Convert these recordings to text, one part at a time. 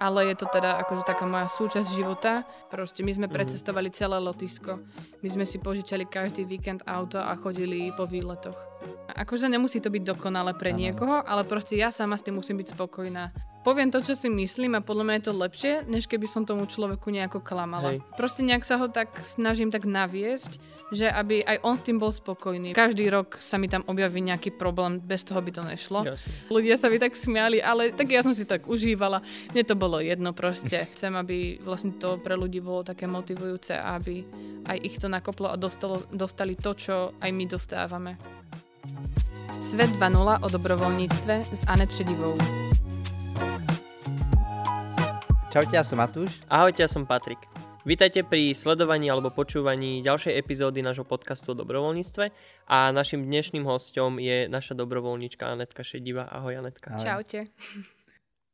ale je to teda akože taká moja súčasť života. Proste my sme mm-hmm. precestovali celé lotisko. My sme si požičali každý víkend auto a chodili po výletoch. Akože nemusí to byť dokonale pre ano. niekoho, ale proste ja sama s tým musím byť spokojná poviem to, čo si myslím a podľa mňa je to lepšie, než keby som tomu človeku nejako klamala. Hej. Proste nejak sa ho tak snažím tak naviesť, že aby aj on s tým bol spokojný. Každý rok sa mi tam objaví nejaký problém, bez toho by to nešlo. Jasne. Ľudia sa mi tak smiali, ale tak ja som si tak užívala. Mne to bolo jedno proste. Chcem, aby vlastne to pre ľudí bolo také motivujúce, aby aj ich to nakoplo a dostalo, dostali to, čo aj my dostávame. Svet 2.0 o dobrovoľníctve s Anet Šedivou. Čaute, ja som Matúš. Ahojte, ja som Patrik. Vítajte pri sledovaní alebo počúvaní ďalšej epizódy nášho podcastu o dobrovoľníctve a našim dnešným hostom je naša dobrovoľníčka Anetka Šediva. Ahoj Anetka. Ahoj. Čaute.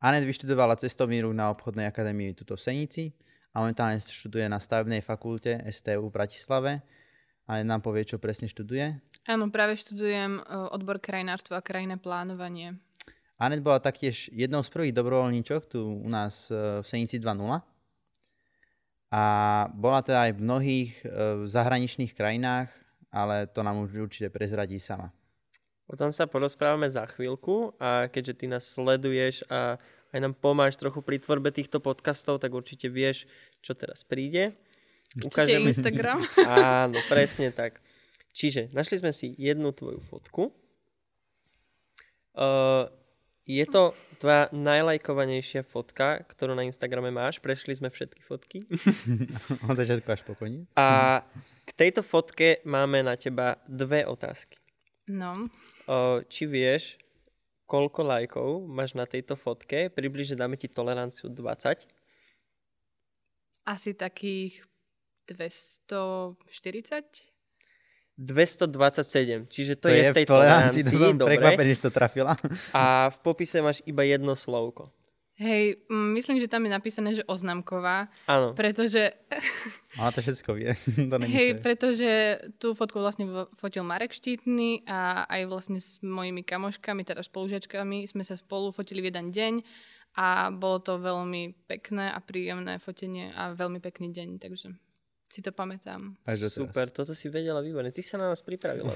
Anet vyštudovala cestovný ruch na obchodnej akadémii tuto v Senici a momentálne študuje na stavebnej fakulte STU v Bratislave. A nám povie, čo presne študuje? Áno, práve študujem e, odbor krajinárstva a krajné plánovanie. Anet bola taktiež jednou z prvých dobrovoľníčok tu u nás e, v Senici 2.0 a bola teda aj v mnohých e, zahraničných krajinách, ale to nám už určite prezradí sama. O tom sa porozprávame za chvíľku a keďže ty nás sleduješ a aj nám pomáš trochu pri tvorbe týchto podcastov, tak určite vieš, čo teraz príde. Určite Ukážeme... Instagram. Áno, presne tak. Čiže našli sme si jednu tvoju fotku. Uh, je to tvoja najlajkovanejšia fotka, ktorú na Instagrame máš. Prešli sme všetky fotky. Od začiatku až po koniec. A k tejto fotke máme na teba dve otázky. No. O, či vieš, koľko lajkov máš na tejto fotke? Približne dáme ti toleranciu 20. Asi takých 240? 227, čiže to, to je, je v tej tolerancii. To som dobre. prekvapený, že to trafila. A v popise máš iba jedno slovko. Hej, myslím, že tam je napísané, že oznamková. Áno. Pretože... Ona to všetko vie. to Hej, pretože tú fotku vlastne fotil Marek Štítny a aj vlastne s mojimi kamoškami, teda spolužiačkami, sme sa spolu fotili v jeden deň a bolo to veľmi pekné a príjemné fotenie a veľmi pekný deň, takže si to pamätám. Až Super, toto si vedela výborne. Ty sa na nás pripravila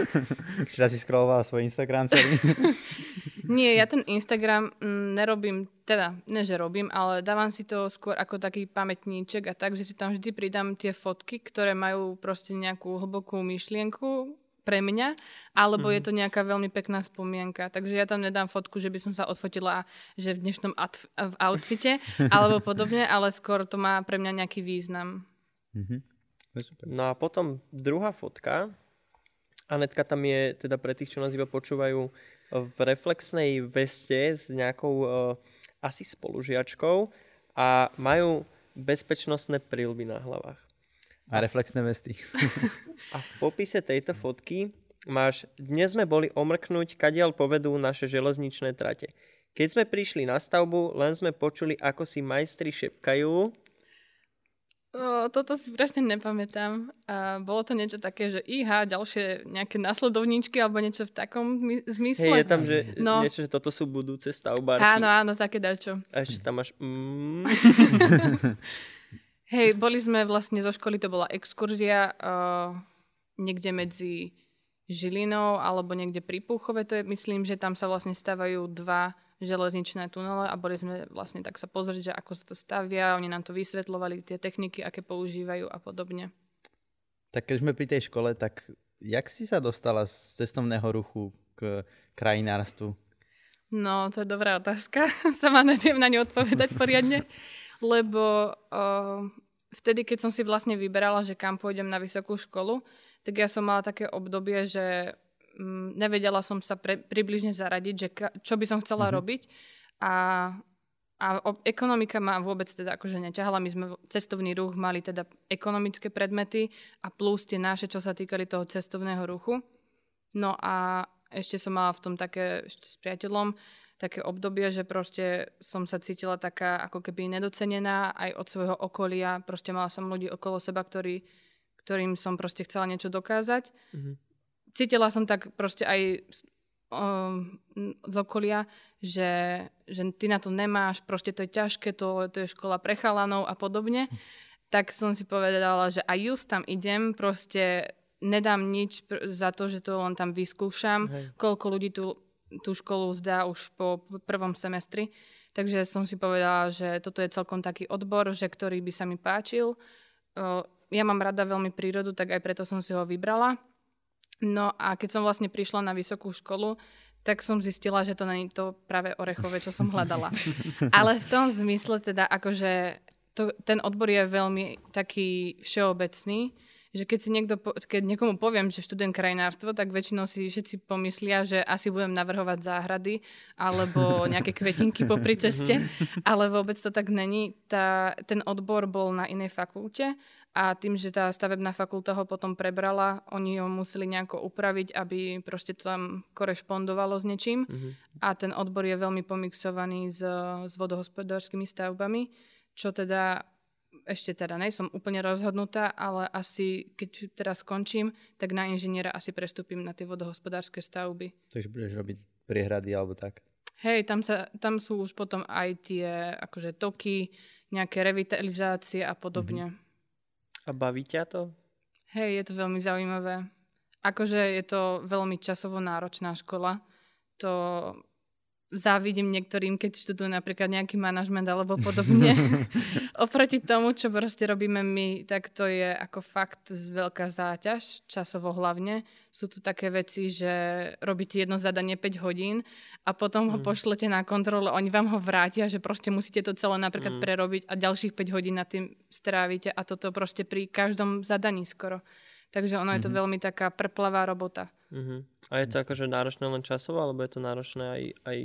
Včera si scrollovala svoj Instagram celý. Nie, ja ten Instagram mm, nerobím, teda, ne že robím, ale dávam si to skôr ako taký pamätníček a tak, že si tam vždy pridám tie fotky, ktoré majú proste nejakú hlbokú myšlienku pre mňa, alebo mm. je mhm. to nejaká veľmi pekná spomienka. Takže ja tam nedám fotku, že by som sa odfotila, že v dnešnom atf- v outfite, alebo podobne, ale skôr to má pre mňa nejaký význam. Mm-hmm. No a potom druhá fotka. Anetka tam je, teda pre tých, čo nás iba počúvajú, v reflexnej veste s nejakou uh, asi spolužiačkou a majú bezpečnostné prílby na hlavách. A reflexné vesty. a v popise tejto fotky máš, dnes sme boli omrknúť, kadiaľ povedú naše železničné trate. Keď sme prišli na stavbu, len sme počuli, ako si majstri šepkajú O, toto si presne nepamätám. A bolo to niečo také, že iha, ďalšie nejaké nasledovníčky alebo niečo v takom zmysle. Hej, je tam že no. niečo, že toto sú budúce stavbárky. Áno, áno, také dačo. A ešte tam máš mm. Hej, boli sme vlastne zo školy, to bola exkurzia uh, niekde medzi Žilinou alebo niekde pri Púchove. To je, myslím, že tam sa vlastne stavajú dva železničné tunele a boli sme vlastne tak sa pozrieť, že ako sa to stavia, oni nám to vysvetľovali, tie techniky, aké používajú a podobne. Tak keď sme pri tej škole, tak jak si sa dostala z cestovného ruchu k krajinárstvu? No, to je dobrá otázka. Sama neviem na ňu odpovedať poriadne, lebo uh, vtedy, keď som si vlastne vyberala, že kam pôjdem na vysokú školu, tak ja som mala také obdobie, že m, nevedela som sa pre, približne zaradiť, že ka, čo by som chcela mm-hmm. robiť a, a o, ekonomika ma vôbec teda akože neťahala. My sme cestovný ruch mali teda ekonomické predmety a plus tie naše, čo sa týkali toho cestovného ruchu. No a ešte som mala v tom také, ešte s priateľom, také obdobie, že proste som sa cítila taká ako keby nedocenená aj od svojho okolia. Proste mala som ľudí okolo seba, ktorí, ktorým som proste chcela niečo dokázať. Mm-hmm cítila som tak proste aj um, z okolia, že, že ty na to nemáš, proste to je ťažké, to, to je škola pre chalanov a podobne, tak som si povedala, že aj just tam idem, proste nedám nič pr- za to, že to len tam vyskúšam, Hej. koľko ľudí tú, tú školu zdá už po prvom semestri. Takže som si povedala, že toto je celkom taký odbor, že ktorý by sa mi páčil. Ja mám rada veľmi prírodu, tak aj preto som si ho vybrala. No a keď som vlastne prišla na vysokú školu, tak som zistila, že to není to práve orechové, čo som hľadala. Ale v tom zmysle teda, akože to, ten odbor je veľmi taký všeobecný, že keď si niekto, keď niekomu poviem, že študent krajinárstvo, tak väčšinou si všetci pomyslia, že asi budem navrhovať záhrady alebo nejaké kvetinky popri ceste, ale vôbec to tak není. Tá, ten odbor bol na inej fakulte a tým, že tá stavebná fakulta ho potom prebrala, oni ho museli nejako upraviť, aby proste to tam korešpondovalo s niečím mm-hmm. a ten odbor je veľmi pomixovaný s, s vodohospodárskymi stavbami, čo teda ešte teda nejsom úplne rozhodnutá, ale asi keď teraz skončím, tak na inžiniera asi prestúpim na tie vodohospodárske stavby. Takže budeš robiť priehrady alebo tak? Hej, tam, sa, tam sú už potom aj tie akože toky, nejaké revitalizácie a podobne. Mm-hmm. A baví ťa to? Hej, je to veľmi zaujímavé. Akože je to veľmi časovo náročná škola. To závidím niektorým, keď študujú napríklad nejaký manažment alebo podobne. Oproti tomu, čo proste robíme my, tak to je ako fakt veľká záťaž, časovo hlavne. Sú tu také veci, že robíte jedno zadanie 5 hodín a potom mm. ho pošlete na kontrolu, oni vám ho vrátia, že proste musíte to celé napríklad mm. prerobiť a ďalších 5 hodín na tým strávite a toto proste pri každom zadaní skoro. Takže ono mm-hmm. je to mhm. veľmi taká prplavá robota. Mm-hmm. A je to akože náročné len časovo, alebo je to náročné aj, aj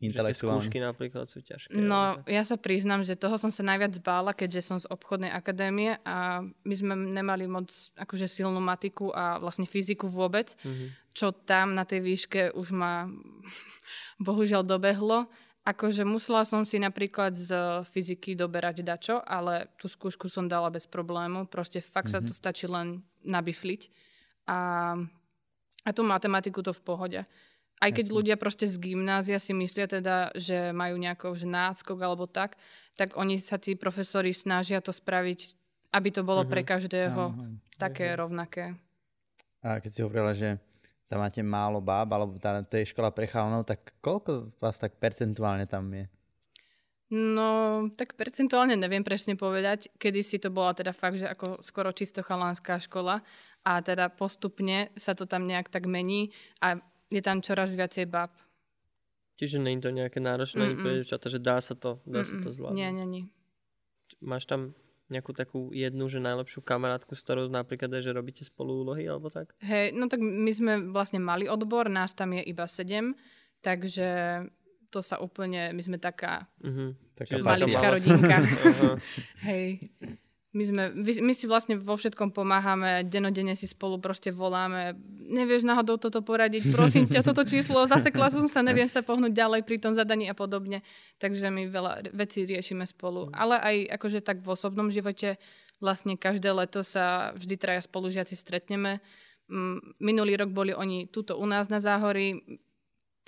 intelektuálne? skúšky napríklad sú ťažké. No, ja sa priznám, že toho som sa najviac bála, keďže som z obchodnej akadémie a my sme nemali moc akože silnú matiku a vlastne fyziku vôbec, mm-hmm. čo tam na tej výške už ma bohužiaľ dobehlo. Akože musela som si napríklad z fyziky doberať dačo, ale tú skúšku som dala bez problému. Proste fakt mm-hmm. sa to mhm. stačí len nabifliť. A, a tú matematiku to v pohode. Aj keď Jasne. ľudia proste z gymnázia si myslia teda, že majú nejaký že náskok alebo tak, tak oni sa tí profesori snažia to spraviť, aby to bolo mm-hmm. pre každého Aha, také mm-hmm. rovnaké. A keď si hovorila, že tam máte málo báb, alebo tá, to je škola pre chalanov, tak koľko vás tak percentuálne tam je? No, tak percentuálne neviem presne povedať. Kedy si to bola teda fakt, že ako skoro čisto chalanská škola a teda postupne sa to tam nejak tak mení a je tam čoraz viacej bab. Čiže nie je to nejaké náročné pre devčata, že dá sa to, dá Mm-mm. sa to zvládnuť. Nie, nie, nie. Máš tam nejakú takú jednu, že najlepšiu kamarátku, s ktorou napríklad aj, že robíte spolu úlohy alebo tak? Hej, no tak my sme vlastne mali odbor, nás tam je iba sedem, takže to sa úplne, my sme taká, uh-huh. taká maličká rodinka. Hej. My, sme, my si vlastne vo všetkom pomáhame, denodene si spolu proste voláme. Nevieš náhodou toto poradiť, prosím ťa, toto číslo, zasekla som sa, neviem sa pohnúť ďalej pri tom zadaní a podobne. Takže my veľa vecí riešime spolu. Ale aj akože tak v osobnom živote vlastne každé leto sa vždy traja spolužiaci stretneme. Minulý rok boli oni tuto u nás na Záhory,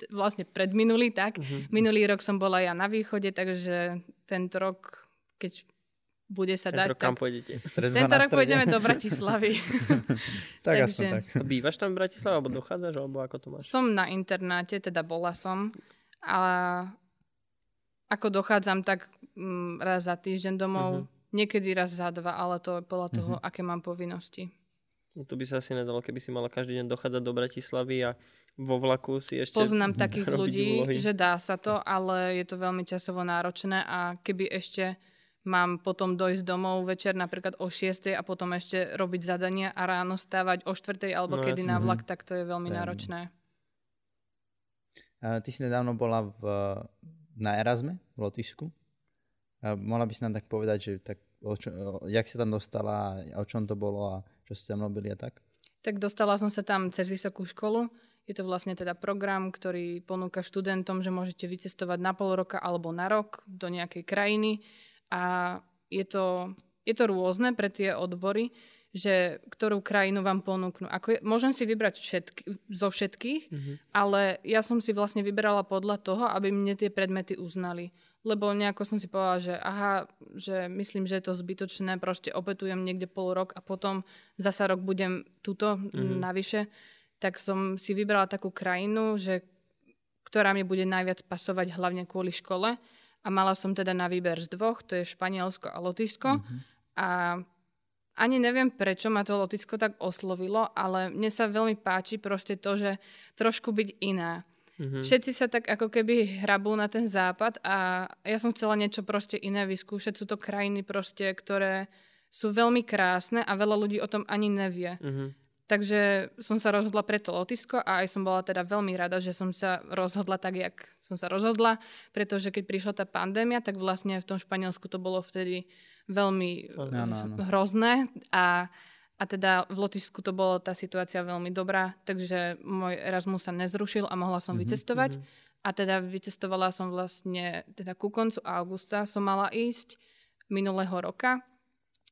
vlastne predminulý, tak. Uh-huh. Minulý rok som bola ja na východe, takže tento rok, keď bude sa dať. Kam tak... pôjdete? Tento rok pôjdeme do Bratislavy. tak Takže... tak. Bývaš tam v Bratislave, alebo dochádzaš, alebo ako to máš? Som na internáte, teda bola som, ale ako dochádzam tak mm, raz za týždeň domov, uh-huh. niekedy raz za dva, ale to je podľa toho, uh-huh. aké mám povinnosti. No to by sa asi nedalo, keby si mala každý deň dochádzať do Bratislavy a vo vlaku si ešte Poznám takých ľudí, úlohy. že dá sa to, ale je to veľmi časovo náročné a keby ešte mám potom dojsť domov večer napríklad o 6 a potom ešte robiť zadania a ráno stávať o 4 alebo no, kedy jasne. na vlak, tak to je veľmi náročné. ty si nedávno bola v, na Erasme v Lotyšsku. mohla by si nám tak povedať, že tak, o čo, o, jak sa tam dostala, o čom to bolo a čo ste tam robili a tak? Tak dostala som sa tam cez vysokú školu. Je to vlastne teda program, ktorý ponúka študentom, že môžete vycestovať na pol roka alebo na rok do nejakej krajiny a je to, je to rôzne pre tie odbory. že ktorú krajinu vám ponúknu. Ako je, môžem si vybrať všetky, zo všetkých, mm-hmm. ale ja som si vlastne vyberala podľa toho, aby mne tie predmety uznali. Lebo nejako som si povedala, že aha, že myslím, že je to zbytočné, proste opetujem niekde pol rok a potom zasa rok budem tuto mm-hmm. navyše. Tak som si vybrala takú krajinu, že, ktorá mi bude najviac pasovať hlavne kvôli škole. A mala som teda na výber z dvoch, to je Španielsko a Lotyšsko. Mm-hmm. A ani neviem, prečo ma to Lotisko tak oslovilo, ale mne sa veľmi páči proste to, že trošku byť iná. Mm-hmm. Všetci sa tak ako keby hrabú na ten západ a ja som chcela niečo proste iné vyskúšať. Sú to krajiny proste, ktoré sú veľmi krásne a veľa ľudí o tom ani nevie. Mm-hmm. Takže som sa rozhodla pre to lotisko a aj som bola teda veľmi rada, že som sa rozhodla tak, jak som sa rozhodla, pretože keď prišla tá pandémia, tak vlastne v tom Španielsku to bolo vtedy veľmi no, no, no. hrozné a, a teda v Lotyšsku to bolo tá situácia veľmi dobrá, takže môj Erasmus sa nezrušil a mohla som mm-hmm, vycestovať. Mm-hmm. A teda vycestovala som vlastne, teda ku koncu augusta som mala ísť minulého roka.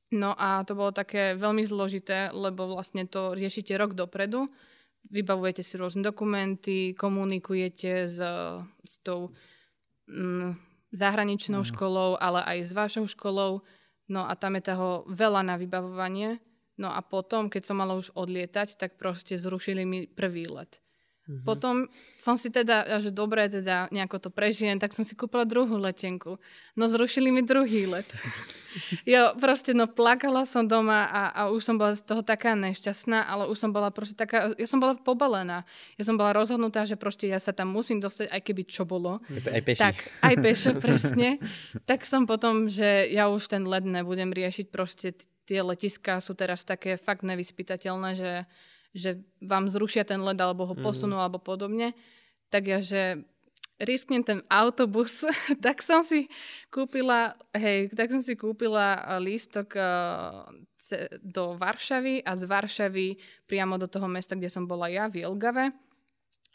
No a to bolo také veľmi zložité, lebo vlastne to riešite rok dopredu. Vybavujete si rôzne dokumenty, komunikujete s, s tou mm, zahraničnou mm. školou, ale aj s vašou školou. No a tam je toho veľa na vybavovanie. No a potom, keď som mala už odlietať, tak proste zrušili mi prvý let. Mm-hmm. Potom som si teda, že dobre, teda nejako to prežijem, tak som si kúpila druhú letenku. No zrušili mi druhý let. jo, proste, no plakala som doma a, a už som bola z toho taká nešťastná, ale už som bola proste taká, ja som bola pobalená. Ja som bola rozhodnutá, že proste ja sa tam musím dostať, aj keby čo bolo. Aj peši. Tak, aj pešo, presne. tak som potom, že ja už ten let nebudem riešiť, proste tie letiská sú teraz také fakt nevyspytateľné, že že vám zrušia ten led alebo ho mhm. posunú mm. alebo podobne, tak ja, že risknem ten autobus, tak som si kúpila, hej, tak som si kúpila eh, lístok uh, do Varšavy a z Varšavy priamo do toho mesta, kde som bola ja, v Jelgave.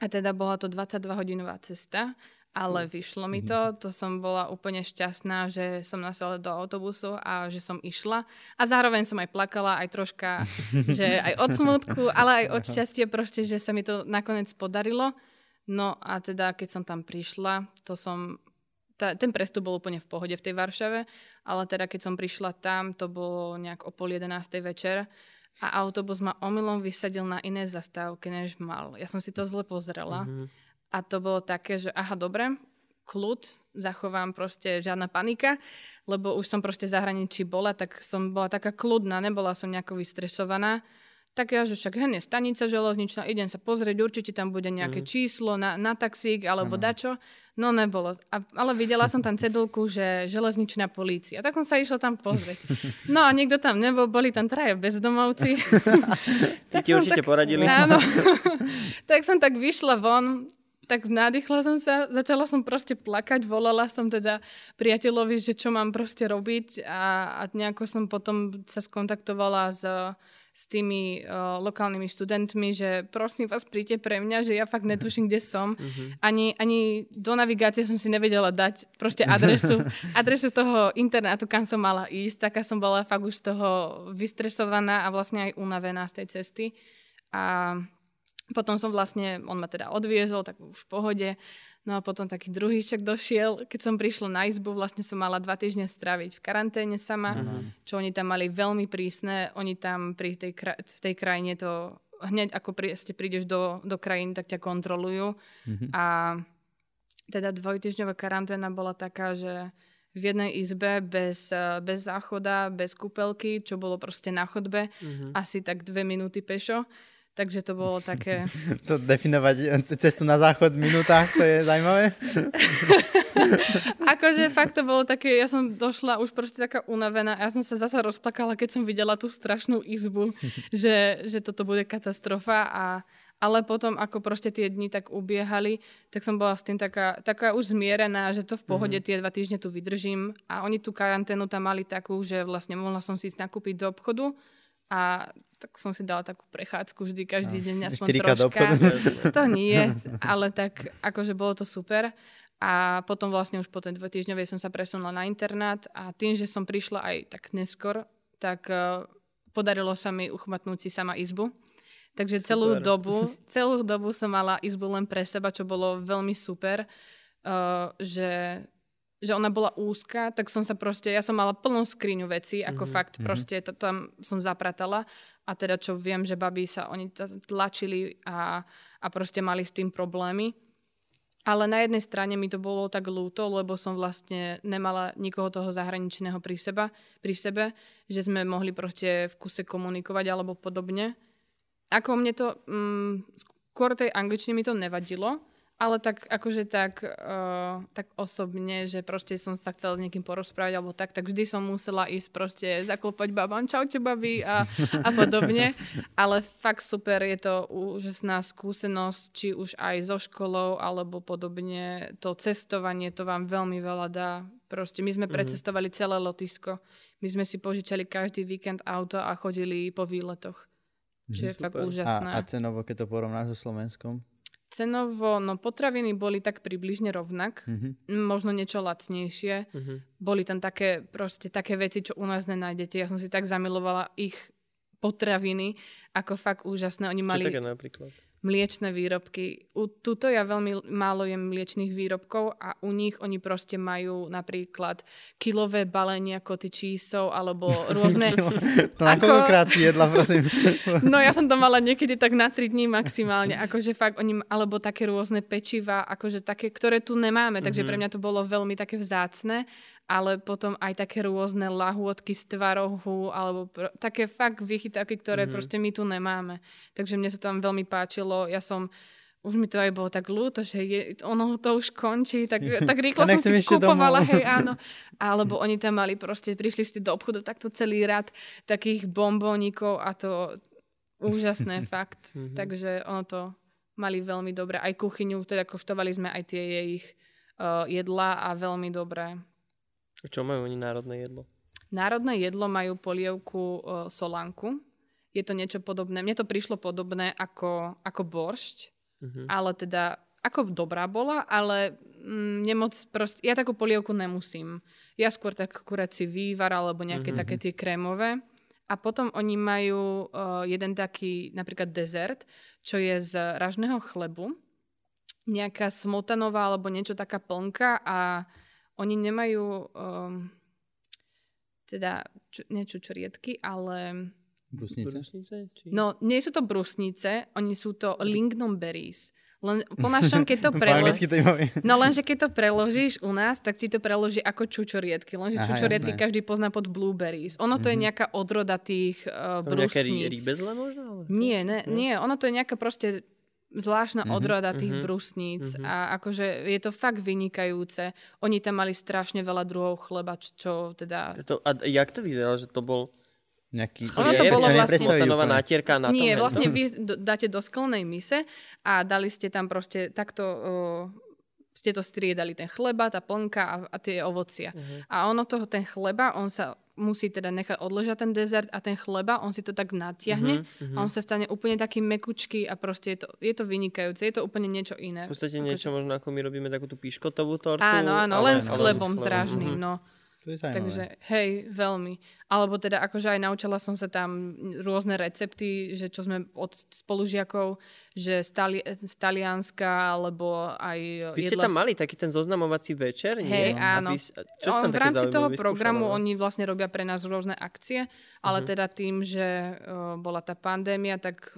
A teda bola to 22-hodinová cesta ale vyšlo mi to, mhm. to som bola úplne šťastná, že som nasela do autobusu a že som išla. A zároveň som aj plakala, aj troška, že aj od smutku, ale aj od šťastia proste, že sa mi to nakoniec podarilo. No a teda, keď som tam prišla, to som... Tá, ten prestup bol úplne v pohode v tej Varšave, ale teda keď som prišla tam, to bolo nejak o pol jedenástej večer a autobus ma omylom vysadil na iné zastávke, než mal. Ja som si to zle pozrela. Mm-hmm a to bolo také, že aha, dobre, kľud, zachovám proste žiadna panika, lebo už som proste zahraničí bola, tak som bola taká kľudná, nebola som nejako vystresovaná. Tak ja, že však hene, stanica železničná, idem sa pozrieť, určite tam bude nejaké mm. číslo na, na taxík alebo mm. dačo. No nebolo. A, ale videla som tam cedulku, že železničná polícia. Tak som sa išla tam pozrieť. No a niekto tam nebol, boli tam traja bezdomovci. tak ti určite tak, poradili. Áno. tak som tak vyšla von, tak nadýchla som sa, začala som proste plakať, volala som teda priateľovi, že čo mám proste robiť a, a nejako som potom sa skontaktovala s, s tými uh, lokálnymi študentmi, že prosím vás, príďte pre mňa, že ja fakt netuším, kde som. Uh-huh. Ani, ani do navigácie som si nevedela dať proste adresu, adresu toho internátu, kam som mala ísť. Taká som bola fakt už z toho vystresovaná a vlastne aj unavená z tej cesty. A potom som vlastne, on ma teda odviezol, tak už v pohode. No a potom taký druhý však došiel, keď som prišla na izbu, vlastne som mala dva týždne straviť v karanténe sama, mm. čo oni tam mali veľmi prísne. Oni tam pri tej, v tej krajine to hneď ako pri, ste prídeš do, do krajiny, tak ťa kontrolujú. Mm-hmm. A teda dvojtyžňová karanténa bola taká, že v jednej izbe bez, bez záchoda, bez kúpelky, čo bolo proste na chodbe, mm-hmm. asi tak dve minúty pešo. Takže to bolo také... to definovať cestu na záchod v minútach, to je zaujímavé. akože fakt to bolo také, ja som došla už proste taká unavená ja som sa zasa rozplakala, keď som videla tú strašnú izbu, že, že toto bude katastrofa a ale potom, ako proste tie dni tak ubiehali, tak som bola s tým taká, taká už zmierená, že to v pohode mm-hmm. tie dva týždne tu vydržím. A oni tú karanténu tam mali takú, že vlastne mohla som si ísť nakúpiť do obchodu a tak som si dala takú prechádzku vždy, každý no, deň aspoň troška. To nie, ale tak akože bolo to super. A potom vlastne už po tej dvojtýždňovej som sa presunula na internát a tým, že som prišla aj tak neskôr, tak uh, podarilo sa mi uchmatnúť si sama izbu. Takže super. celú dobu, celú dobu som mala izbu len pre seba, čo bolo veľmi super, uh, že, že ona bola úzka, tak som sa proste, ja som mala plnú skriňu veci, ako mm-hmm. fakt proste to tam som zapratala a teda čo viem, že babi sa oni tlačili a, a proste mali s tým problémy. Ale na jednej strane mi to bolo tak ľúto, lebo som vlastne nemala nikoho toho zahraničného pri, seba, pri sebe, že sme mohli proste v kuse komunikovať alebo podobne. Ako mne to, mm, skôr tej angličtine mi to nevadilo, ale tak akože tak, uh, tak osobne, že proste som sa chcela s niekým porozprávať alebo tak, tak vždy som musela ísť proste zaklopať babám, čaute babi a, a podobne. Ale fakt super, je to úžasná skúsenosť, či už aj so školou alebo podobne. To cestovanie, to vám veľmi veľa dá. Proste my sme mm-hmm. precestovali celé lotisko. My sme si požičali každý víkend auto a chodili po výletoch. Čo je fakt úžasné. A, a cenovo, keď to porovnáš so Slovenskom? Cenovo, no potraviny boli tak približne rovnak, mm-hmm. možno niečo lacnejšie. Mm-hmm. Boli tam také, proste také veci, čo u nás nenájdete. Ja som si tak zamilovala ich potraviny, ako fakt úžasné. Oni mali... Čo také napríklad? Mliečne výrobky. U, tuto ja veľmi málo jem mliečných výrobkov a u nich oni proste majú napríklad kilové balenia koty čísov alebo rôzne... to ako... koľkokrát si jedla, prosím? no ja som to mala niekedy tak na 3 dní maximálne. Akože fakt oni, alebo také rôzne pečiva, akože také, ktoré tu nemáme. Takže mm-hmm. pre mňa to bolo veľmi také vzácne ale potom aj také rôzne lahôdky z tvarohu, alebo pr- také fakt vychytávky, ktoré mm-hmm. proste my tu nemáme. Takže mne sa tam veľmi páčilo. Ja som už mi to aj bolo tak ľúto, že je, ono to už končí, tak, tak rýchlo som si kupovala, domov. hej, áno. Alebo oni tam mali proste, prišli ste do obchodu takto celý rad takých bombónikov a to úžasné fakt. Mm-hmm. Takže ono to mali veľmi dobre. Aj kuchyňu, teda koštovali sme aj tie ich uh, jedla a veľmi dobré. Čo majú oni národné jedlo? Národné jedlo majú polievku uh, solánku. Je to niečo podobné. Mne to prišlo podobné ako, ako boršť, uh-huh. ale teda ako dobrá bola, ale mm, nemoc proste, ja takú polievku nemusím. Ja skôr tak kurací vývar alebo nejaké uh-huh. také tie krémové. A potom oni majú uh, jeden taký napríklad dezert, čo je z ražného chlebu. Nejaká smotanová alebo niečo taká plnka a oni nemajú um, teda čo, nie čučoriedky, ale... Brusnice? brusnice či... No, nie sú to brusnice, oni sú to lignum berries. Len po našom, keď to preložíš... no lenže keď to preložíš u nás, tak ti to preloží ako čučoriedky. Lenže Aha, čučoriedky jasné. každý pozná pod blueberries. Ono to mm-hmm. je mhm. nejaká odroda tých uh, brusníc. Nejaké rýbezle možno? Ale... Nie, ne, nie. Ono to je nejaká proste zvláštna mm-hmm, odroda tých mm-hmm, brusníc mm-hmm. a akože je to fakt vynikajúce. Oni tam mali strašne veľa druhov chleba, čo, čo teda... To, a jak to vyzeralo, že to bol nejaký... Ono to bolo vlastne... Smotanová natierka na Nie, tom vlastne vy dáte do sklnej mise a dali ste tam proste takto... Uh, ste to striedali, ten chleba, tá plnka a, a tie ovocia. Uh-huh. A ono toho, ten chleba, on sa musí teda nechať odležať ten dezert a ten chleba, on si to tak natiahne uh-huh, uh-huh. a on sa stane úplne taký mekučký a proste je to, je to vynikajúce, je to úplne niečo iné. V podstate niečo ako... možno ako my robíme takú tú piškotovú tortu. Áno, áno, ale, len s chlebom, zrážným, uh-huh. no. To je zaujímavé. Takže hej, veľmi. Alebo teda akože aj naučila som sa tam rôzne recepty, že čo sme od spolužiakov, že z, Tali- z Talianska, alebo aj... Vy ste tam mali taký ten zoznamovací večer, nie? Hej, áno. Vy, čo On, v rámci toho programu oni vlastne robia pre nás rôzne akcie, ale uh-huh. teda tým, že uh, bola tá pandémia, tak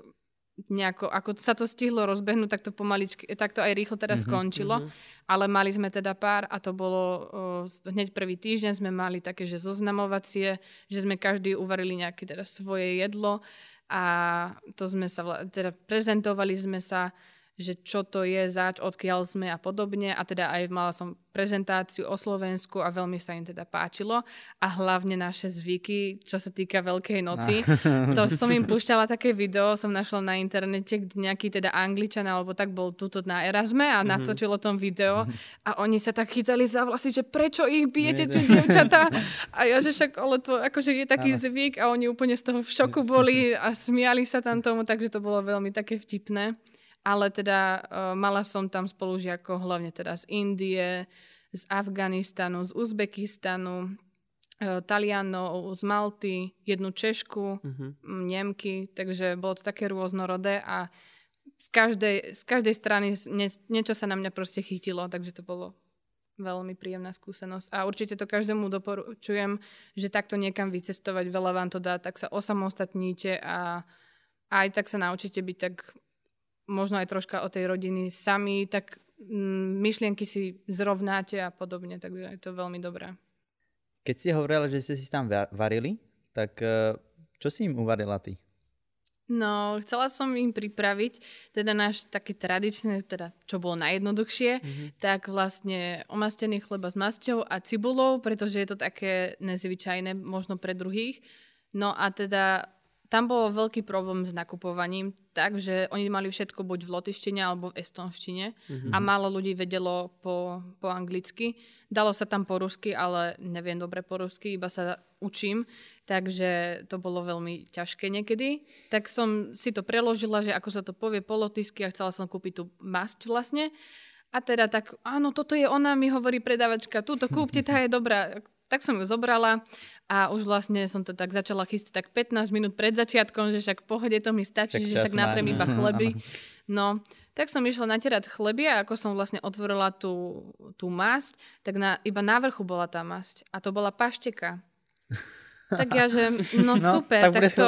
nejako, ako sa to stihlo rozbehnúť, tak to pomaličky, tak to aj rýchlo teda mm-hmm, skončilo. Mm-hmm. Ale mali sme teda pár a to bolo uh, hneď prvý týždeň sme mali také, že zoznamovacie, že sme každý uvarili nejaké teda svoje jedlo a to sme sa, teda prezentovali sme sa že čo to je, zač, odkiaľ sme a podobne. A teda aj mala som prezentáciu o Slovensku a veľmi sa im teda páčilo. A hlavne naše zvyky, čo sa týka Veľkej noci. To som im púšťala také video, som našla na internete, kde nejaký teda Angličan alebo tak bol tuto na Erasme a mm-hmm. natočil o tom video. A oni sa tak chytali za vlasy, že prečo ich bijete, tie dievčatá. A ja, že však, ale to akože je taký zvyk a oni úplne z toho v šoku boli a smiali sa tam tomu, takže to bolo veľmi také vtipné ale teda uh, mala som tam spolužiakov hlavne teda z Indie, z Afganistanu, z Uzbekistanu, Talianov z Malty, jednu Češku, uh-huh. Nemky, takže bolo to také rôznorodé a z každej, z každej strany nie, niečo sa na mňa proste chytilo, takže to bolo veľmi príjemná skúsenosť. A určite to každému doporučujem, že takto niekam vycestovať, veľa vám to dá, tak sa osamostatníte a aj tak sa naučíte byť tak možno aj troška o tej rodiny sami, tak mm, myšlienky si zrovnáte a podobne, takže je to veľmi dobré. Keď si hovorila, že ste si tam varili, tak eh, čo si im uvarila ty? No, chcela som im pripraviť teda náš také tradičné, teda čo bolo najjednoduchšie, mm-hmm. tak vlastne omastený chleba s masťou a cibulou, pretože je to také nezvyčajné možno pre druhých. No a teda tam bol veľký problém s nakupovaním, takže oni mali všetko buď v lotištine alebo v estonštine mm-hmm. a málo ľudí vedelo po, po anglicky. Dalo sa tam po rusky, ale neviem dobre po rusky, iba sa učím takže to bolo veľmi ťažké niekedy. Tak som si to preložila, že ako sa to povie po lotisky a chcela som kúpiť tú masť vlastne. A teda tak, áno, toto je ona, mi hovorí predavačka, túto kúpte, tá je dobrá. Tak som ju zobrala a už vlastne som to tak začala chystať tak 15 minút pred začiatkom, že však v pohode to mi stačí, tak že však natrem iba chleby. No, tak som išla natierať chleby a ako som vlastne otvorila tú, tú masť, tak na, iba na vrchu bola tá masť. A to bola pašteka. Tak ja, že no, no super, tak, tak to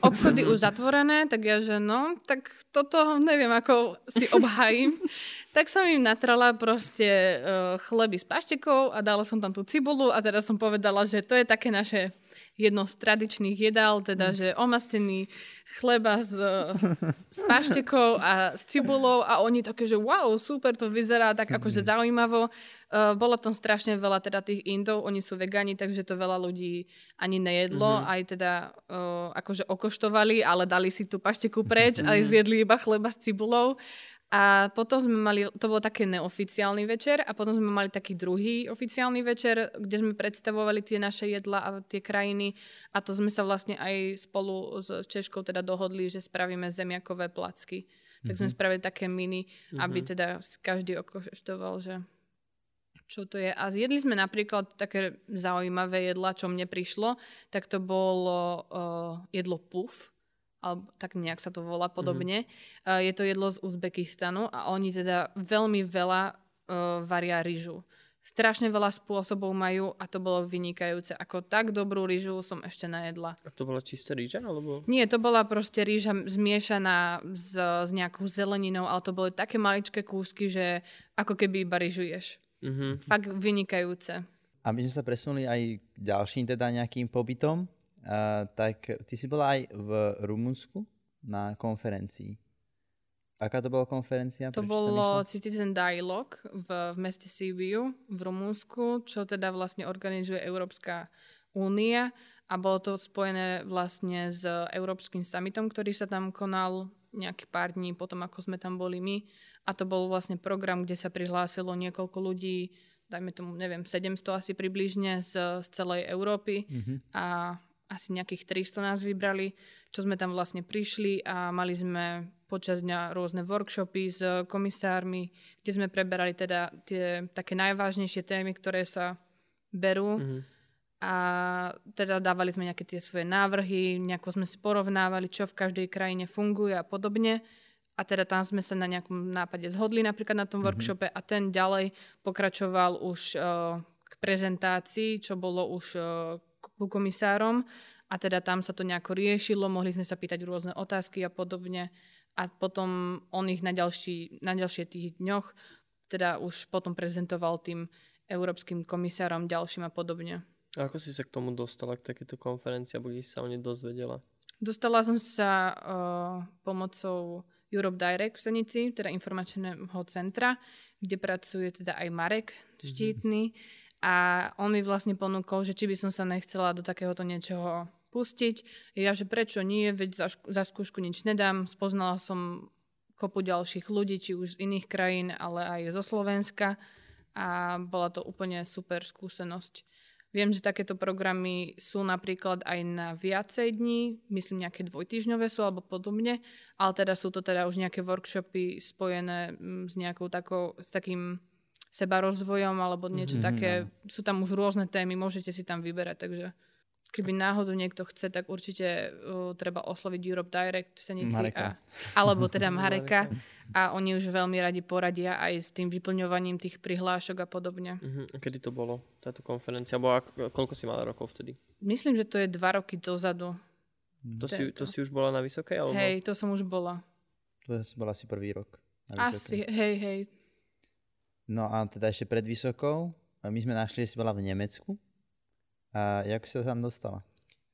obchody už zatvorené, tak ja, že no, tak toto neviem, ako si obhajím. tak som im natrala proste uh, chleby s paštekou a dala som tam tú cibulu a teraz som povedala, že to je také naše jedno z tradičných jedál, teda, že omastený chleba s, s paštekou a s cibulou a oni také, že wow, super, to vyzerá tak akože mhm. zaujímavo. Uh, bolo tam strašne veľa teda tých Indov, oni sú vegani, takže to veľa ľudí ani nejedlo, mm-hmm. aj teda uh, akože okoštovali, ale dali si tú pašteku preč, mm-hmm. aj zjedli iba chleba s cibulou. A potom sme mali, to bol taký neoficiálny večer a potom sme mali taký druhý oficiálny večer, kde sme predstavovali tie naše jedla a tie krajiny a to sme sa vlastne aj spolu s Češkou teda dohodli, že spravíme zemiakové placky. Tak mm-hmm. sme mhm. spravili také mini, mm-hmm. aby teda každý okoštoval, že čo to je. A jedli sme napríklad také zaujímavé jedla, čo mne prišlo, tak to bolo uh, jedlo puf alebo tak nejak sa to volá podobne. Mm-hmm. Uh, je to jedlo z Uzbekistanu a oni teda veľmi veľa uh, varia rýžu. Strašne veľa spôsobov majú a to bolo vynikajúce. Ako tak dobrú rýžu som ešte najedla. A to bola čistá rýža? Alebo... Nie, to bola proste rýža zmiešaná s, s nejakou zeleninou, ale to boli také maličké kúsky, že ako keby iba rýžu ješ. Mm-hmm. Fakt vynikajúce. Aby sme sa presunuli aj ďalším teda nejakým pobytom, Uh, tak ty si bola aj v Rumunsku na konferencii. Aká to bola konferencia? To bolo Citizen Dialogue v, v meste Sibiu v Rumunsku, čo teda vlastne organizuje Európska únia a bolo to spojené vlastne s Európskym summitom, ktorý sa tam konal nejaký pár dní potom, ako sme tam boli my. A to bol vlastne program, kde sa prihlásilo niekoľko ľudí, dajme tomu, neviem, 700 asi približne z, z celej Európy. Mm-hmm. A asi nejakých 300 nás vybrali, čo sme tam vlastne prišli a mali sme počas dňa rôzne workshopy s komisármi, kde sme preberali teda tie také najvážnejšie témy, ktoré sa berú. Mm-hmm. A teda dávali sme nejaké tie svoje návrhy, nejako sme si porovnávali, čo v každej krajine funguje a podobne. A teda tam sme sa na nejakom nápade zhodli napríklad na tom mm-hmm. workshope a ten ďalej pokračoval už uh, k prezentácii, čo bolo už uh, ku komisárom a teda tam sa to nejako riešilo, mohli sme sa pýtať rôzne otázky a podobne a potom on ich na, ďalší, na ďalšie tých dňoch teda už potom prezentoval tým európskym komisárom ďalším a podobne. A ako si sa k tomu dostala, k takéto konferencii, aby si sa o nej dozvedela? Dostala som sa uh, pomocou Europe Direct v Senici, teda informačného centra, kde pracuje teda aj Marek mhm. Štítny. Mm-hmm a on mi vlastne ponúkol, že či by som sa nechcela do takéhoto niečoho pustiť. Ja, že prečo nie, veď za, za skúšku nič nedám. Spoznala som kopu ďalších ľudí, či už z iných krajín, ale aj zo Slovenska a bola to úplne super skúsenosť. Viem, že takéto programy sú napríklad aj na viacej dní, myslím nejaké dvojtyžňové sú alebo podobne, ale teda sú to teda už nejaké workshopy spojené mm, s nejakou takou, s takým seba rozvojom alebo niečo Mhm, také. Sú tam už rôzne témy, môžete si tam vyberať, takže keby náhodou niekto chce, tak určite uh, treba osloviť Europe Direct v Senici a, alebo teda Mareka a oni už veľmi radi poradia aj s tým vyplňovaním tých prihlášok a podobne. Uh-huh. A kedy to bolo, táto konferencia? Alebo ak, koľko si mala rokov vtedy? Myslím, že to je dva roky dozadu. To, si, to si už bola na vysokej? Alebo... Hej, to som už bola. To bol asi prvý rok. na Asi, hej, hej. No a teda ešte pred Vysokou, my sme našli, že si bola v Nemecku. A jak sa tam dostala?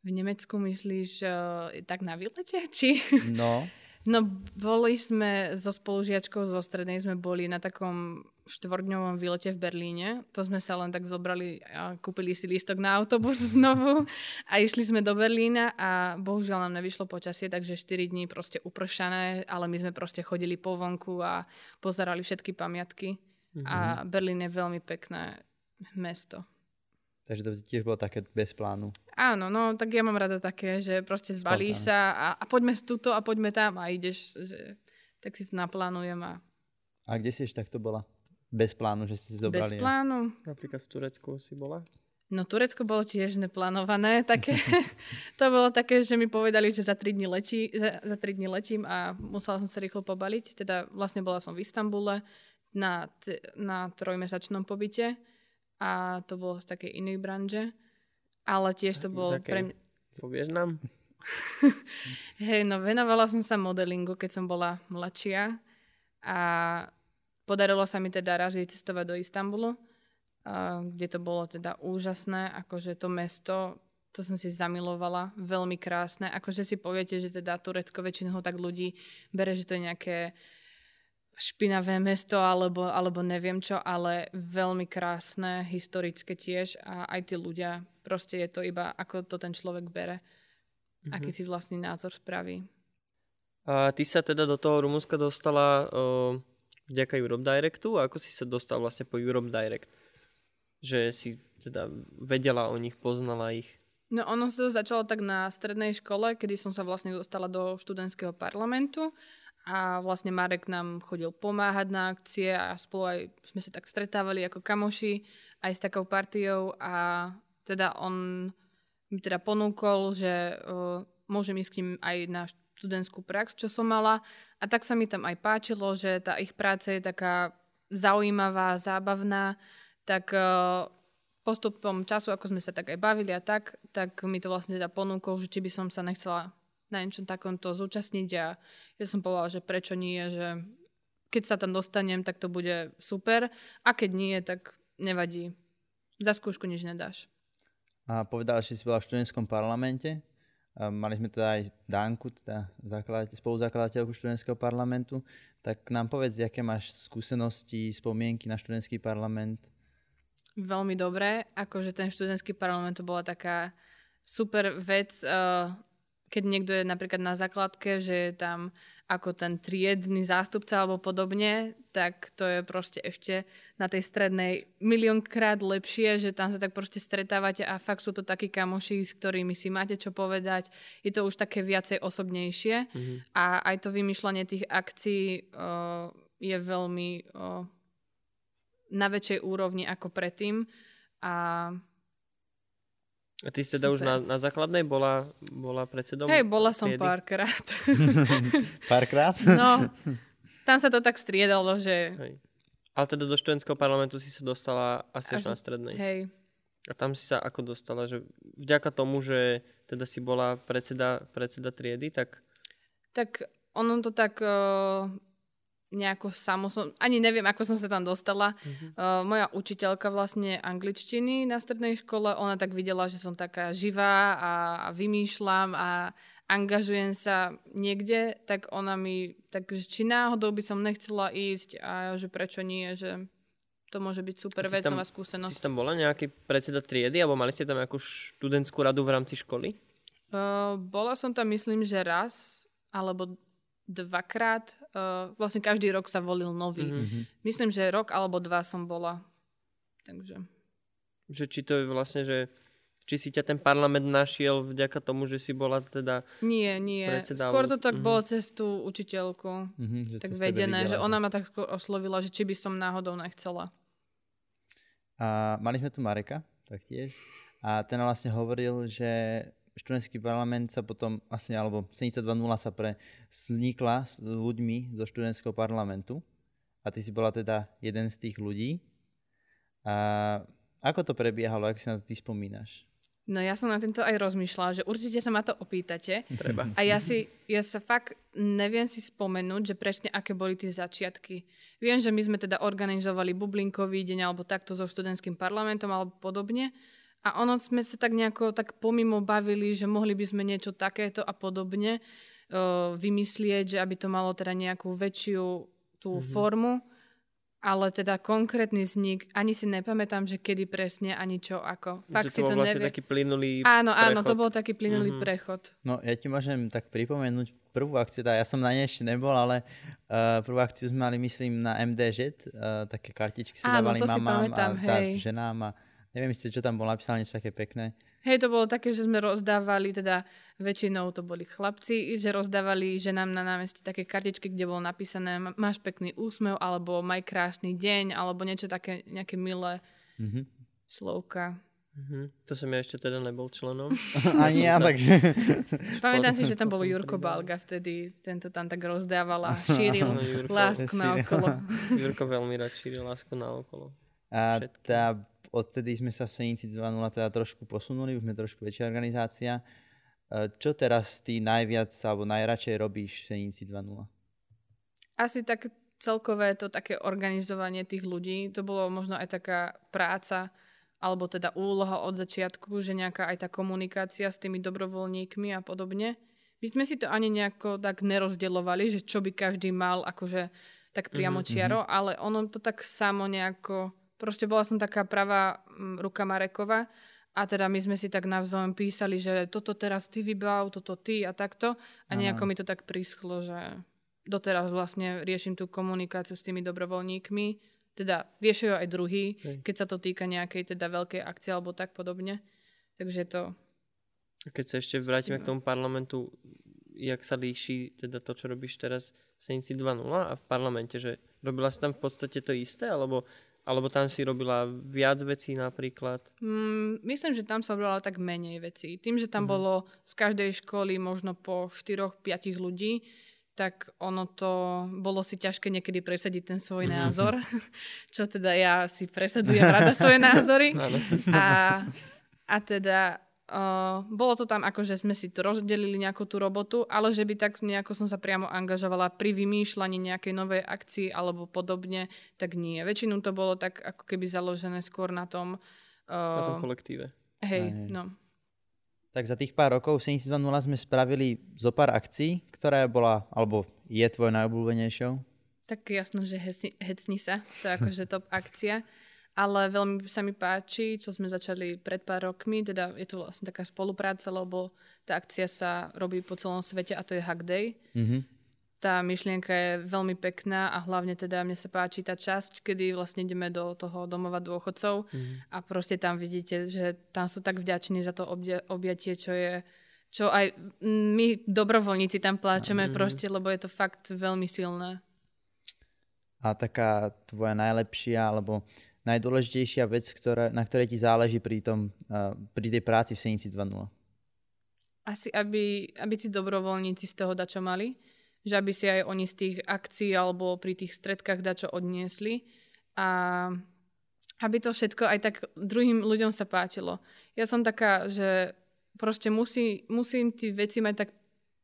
V Nemecku myslíš uh, tak na výlete? Či... No, No, boli sme so spolužiačkou zo strednej, sme boli na takom štvordňovom výlete v Berlíne. To sme sa len tak zobrali a kúpili si lístok na autobus znovu a išli sme do Berlína a bohužiaľ nám nevyšlo počasie, takže 4 dní proste upršané, ale my sme proste chodili po vonku a pozerali všetky pamiatky. Mhm. A Berlín je veľmi pekné mesto. takže to tiež bolo také bez plánu. Áno, no tak ja mám rada také, že proste zbalíš sa a, a poďme tuto a poďme tam a ideš, že, tak si to naplánujem a A kde si ešte takto bola? Bez plánu, že ste si zobrali. bez plánu. Napríklad v Turecku si bola? No Turecko bolo tiež neplánované, také, to bolo také, že mi povedali, že za 3 dní, letí, za, za 3 dní letím a musela som sa rýchlo pobaliť. Teda vlastne bola som v Istambule na, na trojmesačnom pobyte a to bolo z takej inej branže. Ale tiež to bolo pre mňa... Povieš nám? Hej, no venovala som sa modelingu, keď som bola mladšia a podarilo sa mi teda raz cestovať do Istanbulu, kde to bolo teda úžasné, akože to mesto, to som si zamilovala, veľmi krásne. Akože si poviete, že teda Turecko väčšinou tak ľudí bere, že to je nejaké špinavé mesto alebo, alebo neviem čo, ale veľmi krásne, historické tiež a aj tí ľudia, proste je to iba ako to ten človek bere aký si vlastný názor spraví. A ty sa teda do toho Rumunska dostala uh, vďaka Europe Directu a ako si sa dostal vlastne po Europe Direct? Že si teda vedela o nich, poznala ich. No ono sa to začalo tak na strednej škole, kedy som sa vlastne dostala do študentského parlamentu a vlastne Marek nám chodil pomáhať na akcie a spolu aj sme sa tak stretávali ako kamoši aj s takou partiou a teda on mi teda ponúkol, že uh, môžem ísť k ním aj na študentskú prax, čo som mala. A tak sa mi tam aj páčilo, že tá ich práca je taká zaujímavá, zábavná, tak uh, postupom času, ako sme sa tak aj bavili a tak, tak mi to vlastne teda ponúkol, že či by som sa nechcela na niečom takomto zúčastniť a ja som povedala, že prečo nie, že keď sa tam dostanem, tak to bude super a keď nie, tak nevadí. Za skúšku nič nedáš. A povedala, že si bola v študentskom parlamente. Mali sme teda aj Danku, teda zakladateľ, spoluzakladateľku študentského parlamentu. Tak nám povedz, aké máš skúsenosti, spomienky na študentský parlament. Veľmi dobré. Akože ten študentský parlament to bola taká super vec, uh, keď niekto je napríklad na základke, že je tam ako ten triedny zástupca alebo podobne, tak to je proste ešte na tej strednej miliónkrát lepšie, že tam sa tak proste stretávate a fakt sú to takí kamoši, s ktorými si máte čo povedať. Je to už také viacej osobnejšie Mhm. a aj to vymýšľanie tých akcií uh, je veľmi uh, na väčšej úrovni ako predtým a A ty si teda už na, Super. na základnej bola, bola predsedom? hej, bola som triedy? párkrát. Párkrát? no, tam sa to tak striedalo, že Hej. Ale teda do študentského parlamentu si sa dostala asi až, Až- na strednej. hej, A tam si sa ako dostala? Že vďaka tomu, že teda si bola predseda, predseda triedy, tak tak ono to tak uh, nejako samo som, ani neviem, ako som sa tam dostala. Mhm. Uh, moja učiteľka vlastne angličtiny na strednej škole, ona tak videla, že som taká živá a, a vymýšľam a angažujem sa niekde, tak ona mi, tak či náhodou by som nechcela ísť a že prečo nie, že to môže byť ty super vec, nová Ty skúsenosť. si tam bola nejaký predseda triedy, alebo mali ste tam nejakú študentskú radu v rámci školy? Uh, bola som tam, myslím, že raz alebo dvakrát. Uh, vlastne každý rok sa volil nový. Mhm. Mhm. Myslím, že rok alebo dva som bola. Takže... Že či to je vlastne, že či si ťa ten parlament našiel vďaka tomu, že si bola teda... Nie, nie. Predseda, Skôr to tak mhm. bolo cez tú učiteľku. Mhm, že Tak vedené, videla, že ona ma tak skôr oslovila, že či by som náhodou nechcela. A mali sme tu Mareka taktiež a ten vlastne hovoril, že študentský parlament sa potom vlastne, alebo 72.0 sa pre vznikla s ľuďmi zo študentského parlamentu a ty si bola teda jeden z tých ľudí. A ako to prebiehalo, ako si na to ty spomínaš? No ja som na tento aj rozmýšľala, že určite sa ma to opýtate. Treba. A ja si, ja sa fakt neviem si spomenúť, že presne aké boli tie začiatky. Viem, že my sme teda organizovali bublinkový deň alebo takto so študentským parlamentom alebo podobne. A ono sme sa tak nejako tak pomimo bavili, že mohli by sme niečo takéto a podobne uh, vymyslieť, že aby to malo teda nejakú väčšiu tú mm-hmm. formu ale teda konkrétny vznik, ani si nepamätám, že kedy presne, ani čo ako. Fakt že to si to vlastne nevie. taký plynulý Áno, prechod. áno, to bol taký plynulý mm-hmm. prechod. No ja ti môžem tak pripomenúť prvú akciu, teda ja som na nej ešte nebol, ale uh, prvú akciu sme mali, myslím, na MDŽ, uh, také kartičky si áno, dávali mamám a tá, ženám a neviem si, čo tam bolo napísané, niečo také pekné. Hej, to bolo také, že sme rozdávali, teda väčšinou to boli chlapci, že rozdávali ženám na námestí také kartičky, kde bolo napísané máš pekný úsmev, alebo maj krásny deň, alebo niečo také, nejaké milé mm-hmm. slovka. Mm-hmm. To som ja ešte teda nebol členom. Ani ja, takže... Pamätám si, že tam bol Jurko Balga vtedy, tento tam tak rozdával a šíril lásku na okolo. Jurko veľmi rád šíril lásku na okolo. A tá odtedy sme sa v Senici 2.0 teda trošku posunuli, už sme trošku väčšia organizácia. E, čo teraz ty najviac alebo najradšej robíš v Senici 2.0? Asi tak celkové to také organizovanie tých ľudí, to bolo možno aj taká práca alebo teda úloha od začiatku, že nejaká aj tá komunikácia s tými dobrovoľníkmi a podobne. My sme si to ani nejako tak nerozdeľovali, že čo by každý mal akože tak priamo čiaro, mm-hmm. ale ono to tak samo nejako Proste bola som taká pravá mm, ruka Marekova a teda my sme si tak navzájom písali, že toto teraz ty vybav, toto ty a takto. A nejako mi to tak prischlo, že doteraz vlastne riešim tú komunikáciu s tými dobrovoľníkmi. Teda riešajú aj druhý, keď sa to týka nejakej teda veľkej akcie alebo tak podobne. Takže to... Keď sa ešte vrátime k tomu parlamentu, jak sa líši teda to, čo robíš teraz v Senici 2.0 a v parlamente, že robila si tam v podstate to isté, alebo alebo tam si robila viac vecí napríklad? Mm, myslím, že tam som robila tak menej vecí. Tým, že tam mm-hmm. bolo z každej školy možno po 4-5 ľudí, tak ono to bolo si ťažké niekedy presadiť ten svoj mm-hmm. názor, čo teda ja si presadujem rada svoje názory. a, a teda Uh, bolo to tam ako, že sme si to rozdelili nejakú tú robotu, ale že by tak nejako som sa priamo angažovala pri vymýšľaní nejakej novej akcii alebo podobne, tak nie. Väčšinu to bolo tak ako keby založené skôr na tom... Uh, na tom kolektíve. Hej, Aj. no. Tak za tých pár rokov v 72.0 sme spravili zo pár akcií, ktorá bola, alebo je tvoj najobľúbenejšou? Tak jasno, že hecni, hecni sa. To je akože top akcia ale veľmi sa mi páči, čo sme začali pred pár rokmi, teda je to vlastne taká spolupráca, lebo tá akcia sa robí po celom svete a to je Hack Day. Mm-hmm. Tá myšlienka je veľmi pekná a hlavne teda mne sa páči tá časť, kedy vlastne ideme do toho domova dôchodcov mm-hmm. a proste tam vidíte, že tam sú tak vďační za to obja- objatie, čo je čo aj my dobrovoľníci tam pláčeme mm-hmm. proste, lebo je to fakt veľmi silné. A taká tvoja najlepšia, alebo najdôležitejšia vec, ktorá, na ktorej ti záleží pri, tom, pri tej práci v Senici 2.0? Asi, aby, aby tí dobrovoľníci z toho dačo mali, že aby si aj oni z tých akcií alebo pri tých stredkách dačo odniesli a aby to všetko aj tak druhým ľuďom sa páčilo. Ja som taká, že proste musí, musím tie veci mať tak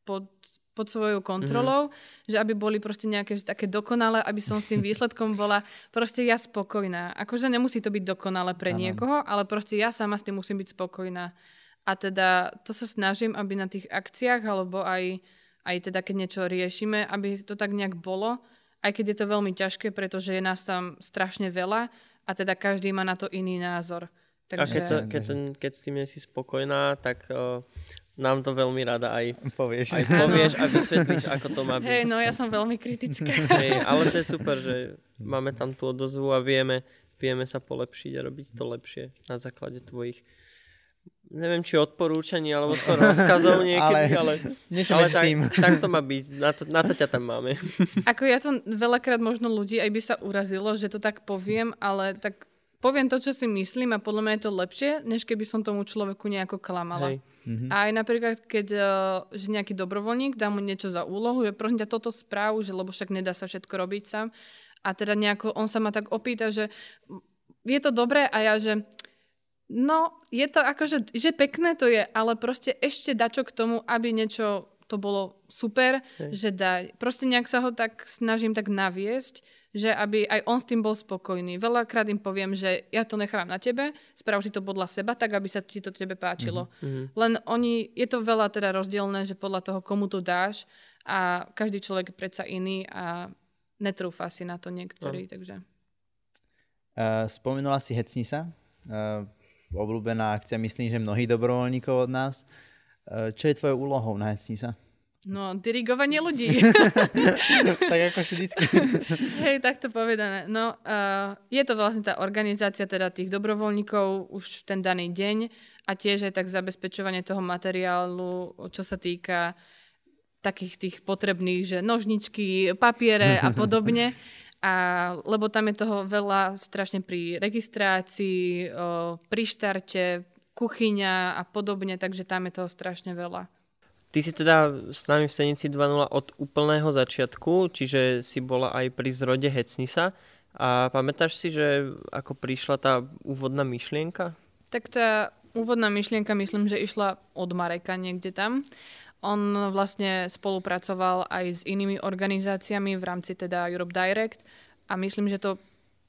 pod, pod svojou kontrolou, mm-hmm. že aby boli proste nejaké že také dokonalé, aby som s tým výsledkom bola proste ja spokojná. Akože nemusí to byť dokonalé pre ano. niekoho, ale proste ja sama s tým musím byť spokojná. A teda to sa snažím, aby na tých akciách, alebo aj, aj teda keď niečo riešime, aby to tak nejak bolo, aj keď je to veľmi ťažké, pretože je nás tam strašne veľa a teda každý má na to iný názor. Takže... A keď, to, keď, ten, keď s tým nie si spokojná, tak uh, nám to veľmi rada aj povieš, aj povieš a vysvetlíš, ako to má byť. Hej, no ja som veľmi kritická. Hej, ale to je super, že máme tam tú odozvu a vieme, vieme sa polepšiť a robiť to lepšie na základe tvojich neviem, či odporúčaní, alebo skôr rozkazov niekedy, ale, ale, ale tak, tak to má byť. Na to, na to ťa tam máme. Ako ja to veľakrát možno ľudí aj by sa urazilo, že to tak poviem, ale tak poviem to, čo si myslím a podľa mňa je to lepšie, než keby som tomu človeku nejako klamala. Hej. Mm-hmm. A aj napríklad, keď uh, že nejaký dobrovoľník dá mu niečo za úlohu, že prosím ťa toto správu, že lebo však nedá sa všetko robiť sám. A teda nejako on sa ma tak opýta, že je to dobré a ja, že no, je to akože, že pekné to je, ale proste ešte dačo k tomu, aby niečo to bolo super, Hej. že daj. Proste nejak sa ho tak snažím tak naviesť, že aby aj on s tým bol spokojný. Veľakrát im poviem, že ja to nechávam na tebe, sprav si to podľa seba, tak aby sa ti to tebe páčilo. Mm-hmm. Len oni, je to veľa teda rozdielne, že podľa toho, komu to dáš a každý človek je predsa iný a netrúfa si na to niektorý, no. takže... Uh, spomenula si Hecni sa, uh, obľúbená akcia, myslím, že mnohých dobrovoľníkov od nás. Uh, čo je tvojou úlohou na Hecni sa? No, dirigovanie ľudí. tak ako vždycky. Hej, tak to povedané. No, uh, je to vlastne tá organizácia teda tých dobrovoľníkov už v ten daný deň a tiež aj tak zabezpečovanie toho materiálu, čo sa týka takých tých potrebných, že nožničky, papiere a podobne. A, lebo tam je toho veľa strašne pri registrácii, o, pri štarte, kuchyňa a podobne, takže tam je toho strašne veľa. Ty si teda s nami v Senici 2.0 od úplného začiatku, čiže si bola aj pri zrode Hecnisa. A pamätáš si, že ako prišla tá úvodná myšlienka? Tak tá úvodná myšlienka myslím, že išla od Mareka niekde tam. On vlastne spolupracoval aj s inými organizáciami v rámci teda Europe Direct a myslím, že to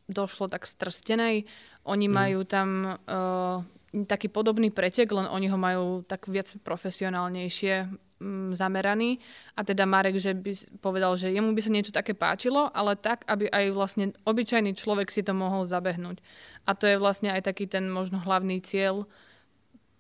došlo tak strstenej. Oni mm. majú tam uh, taký podobný pretek, len oni ho majú tak viac profesionálnejšie mm, zameraný. A teda Marek, že by povedal, že jemu by sa niečo také páčilo, ale tak, aby aj vlastne obyčajný človek si to mohol zabehnúť. A to je vlastne aj taký ten možno hlavný cieľ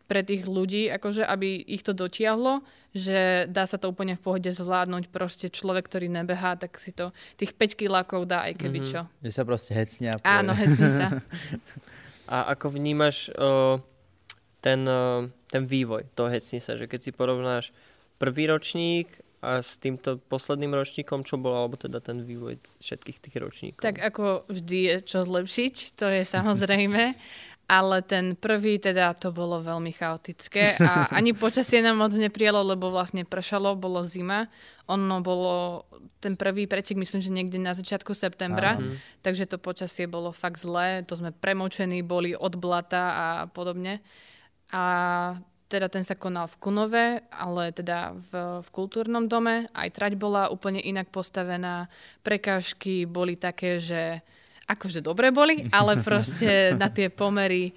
pre tých ľudí, akože aby ich to dotiahlo, že dá sa to úplne v pohode zvládnuť. Proste človek, ktorý nebehá, tak si to tých 5 kilákov dá aj keby mm-hmm. čo. Že sa proste hecne. Áno, hecne sa. A ako vnímaš uh, ten, uh, ten vývoj toho hecnisa, že keď si porovnáš prvý ročník a s týmto posledným ročníkom, čo bol, alebo teda ten vývoj všetkých tých ročníkov? Tak ako vždy je čo zlepšiť, to je samozrejme. ale ten prvý teda to bolo veľmi chaotické a ani počasie nám moc neprijalo, lebo vlastne pršalo, bolo zima. Ono bolo, ten prvý pretek myslím, že niekde na začiatku septembra, Aha. takže to počasie bolo fakt zlé, to sme premočení boli od blata a podobne. A teda ten sa konal v Kunove, ale teda v, v kultúrnom dome. Aj trať bola úplne inak postavená. Prekážky boli také, že akože dobre boli, ale proste na tie pomery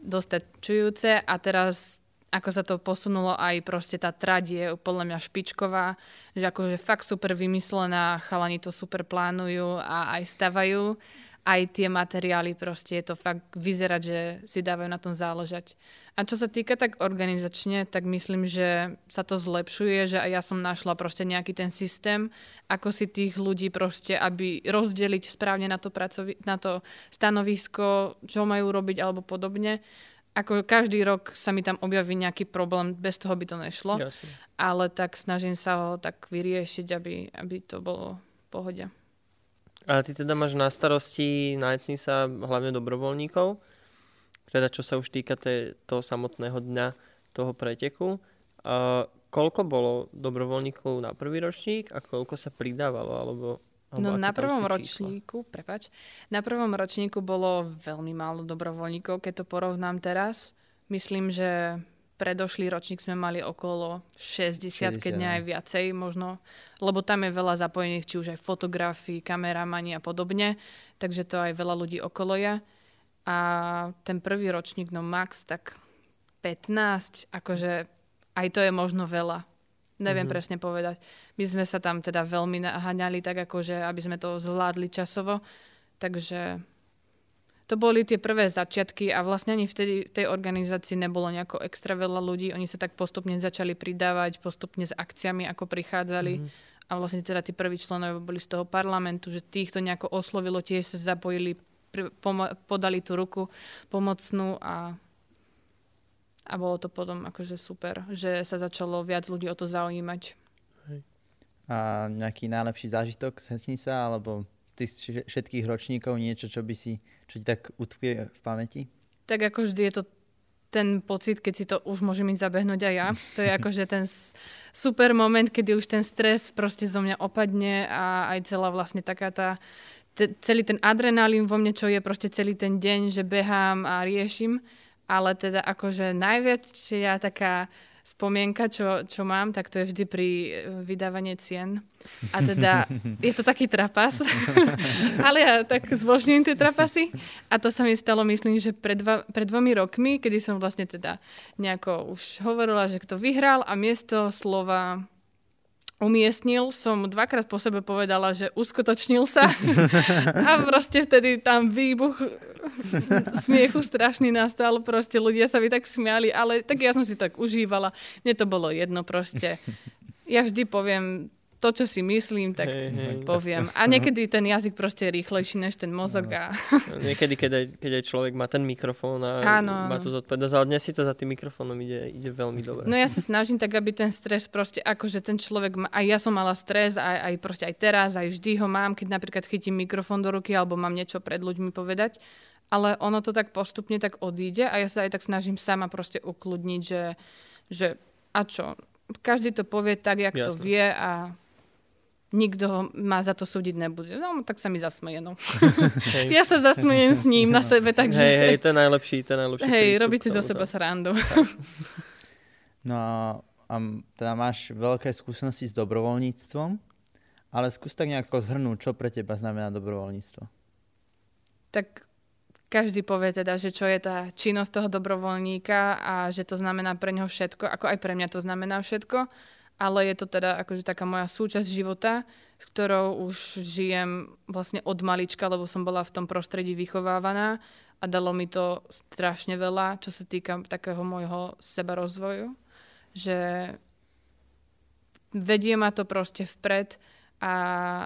dostačujúce a teraz ako sa to posunulo aj proste tá trať je podľa mňa špičková, že akože fakt super vymyslená, chalani to super plánujú a aj stavajú. Aj tie materiály proste je to fakt vyzerať, že si dávajú na tom záležať. A čo sa týka tak organizačne, tak myslím, že sa to zlepšuje, že aj ja som našla proste nejaký ten systém, ako si tých ľudí proste, aby rozdeliť správne na to, pracovi- na to stanovisko, čo majú robiť alebo podobne. Ako každý rok sa mi tam objaví nejaký problém, bez toho by to nešlo. Jasne. Ale tak snažím sa ho tak vyriešiť, aby, aby to bolo v pohode. A ty teda máš na starosti nájcni sa hlavne dobrovoľníkov teda čo sa už týka te, toho samotného dňa toho preteku. A koľko bolo dobrovoľníkov na prvý ročník a koľko sa pridávalo? Alebo, alebo no na prvom ročníku, prepač, na prvom ročníku bolo veľmi málo dobrovoľníkov, keď to porovnám teraz. Myslím, že predošlý ročník sme mali okolo 60, 60 keď nie aj viacej možno, lebo tam je veľa zapojených, či už aj fotografií, kameramani a podobne, takže to aj veľa ľudí okolo je a ten prvý ročník, no max tak 15, akože aj to je možno veľa. Neviem mm-hmm. presne povedať. My sme sa tam teda veľmi naháňali, tak akože, aby sme to zvládli časovo. Takže to boli tie prvé začiatky a vlastne ani vtedy v tej organizácii nebolo nejako extra veľa ľudí. Oni sa tak postupne začali pridávať, postupne s akciami, ako prichádzali. Mm-hmm. A vlastne teda tí prví členovia boli z toho parlamentu, že týchto nejako oslovilo, tiež sa zapojili podali tú ruku pomocnú a, a bolo to potom akože super, že sa začalo viac ľudí o to zaujímať. A nejaký najlepší zážitok z Hesnica, alebo tých všetkých ročníkov niečo, čo by si, čo ti tak utkvie v pamäti? Tak ako vždy je to ten pocit, keď si to už môžem ísť zabehnúť aj ja. To je akože ten super moment, kedy už ten stres proste zo mňa opadne a aj celá vlastne taká tá, te, celý ten adrenalín vo mne, čo je proste celý ten deň, že behám a riešim. Ale teda akože najviac ja taká spomienka, čo, čo mám, tak to je vždy pri eh, vydávanie cien. A teda je to taký trapas, ale ja tak zbožňujem tie trapasy. A to sa mi stalo, myslím, že pred, dva, pred dvomi rokmi, kedy som vlastne teda nejako už hovorila, že kto vyhral a miesto slova umiestnil, som dvakrát po sebe povedala, že uskutočnil sa. a proste vtedy tam výbuch smiechu strašný nastal, proste ľudia sa mi tak smiali, ale tak ja som si tak užívala. Mne to bolo jedno proste. Ja vždy poviem to, čo si myslím, tak hey, hey, poviem. A niekedy ten jazyk proste je rýchlejší než ten mozog. A... Niekedy, keď aj, keď aj človek má ten mikrofón a Áno. má tu zodpovednosť, ale dnes si to za tým mikrofónom ide, ide veľmi dobre. No ja sa snažím tak, aby ten stres proste, akože ten človek má, aj ja som mala stres, aj, aj proste aj teraz, aj vždy ho mám, keď napríklad chytím mikrofón do ruky alebo mám niečo pred ľuďmi povedať, ale ono to tak postupne tak odíde a ja sa aj tak snažím sama proste ukludniť, že, že a čo, každý to povie tak, jak Jasne. to vie a nikto ma za to súdiť nebude. No, tak sa mi zasmeje, no. ja sa zasmejem s ním na sebe, takže... Hej, hej, to je najlepší, to je najlepší Hej, robíte zo seba srandu. no a teda máš veľké skúsenosti s dobrovoľníctvom, ale skús tak nejako zhrnúť, čo pre teba znamená dobrovoľníctvo. Tak každý povie teda, že čo je tá činnosť toho dobrovoľníka a že to znamená pre neho všetko, ako aj pre mňa to znamená všetko ale je to teda akože taká moja súčasť života, s ktorou už žijem vlastne od malička, lebo som bola v tom prostredí vychovávaná a dalo mi to strašne veľa, čo sa týka takého môjho seba rozvoju, že vedie ma to proste vpred a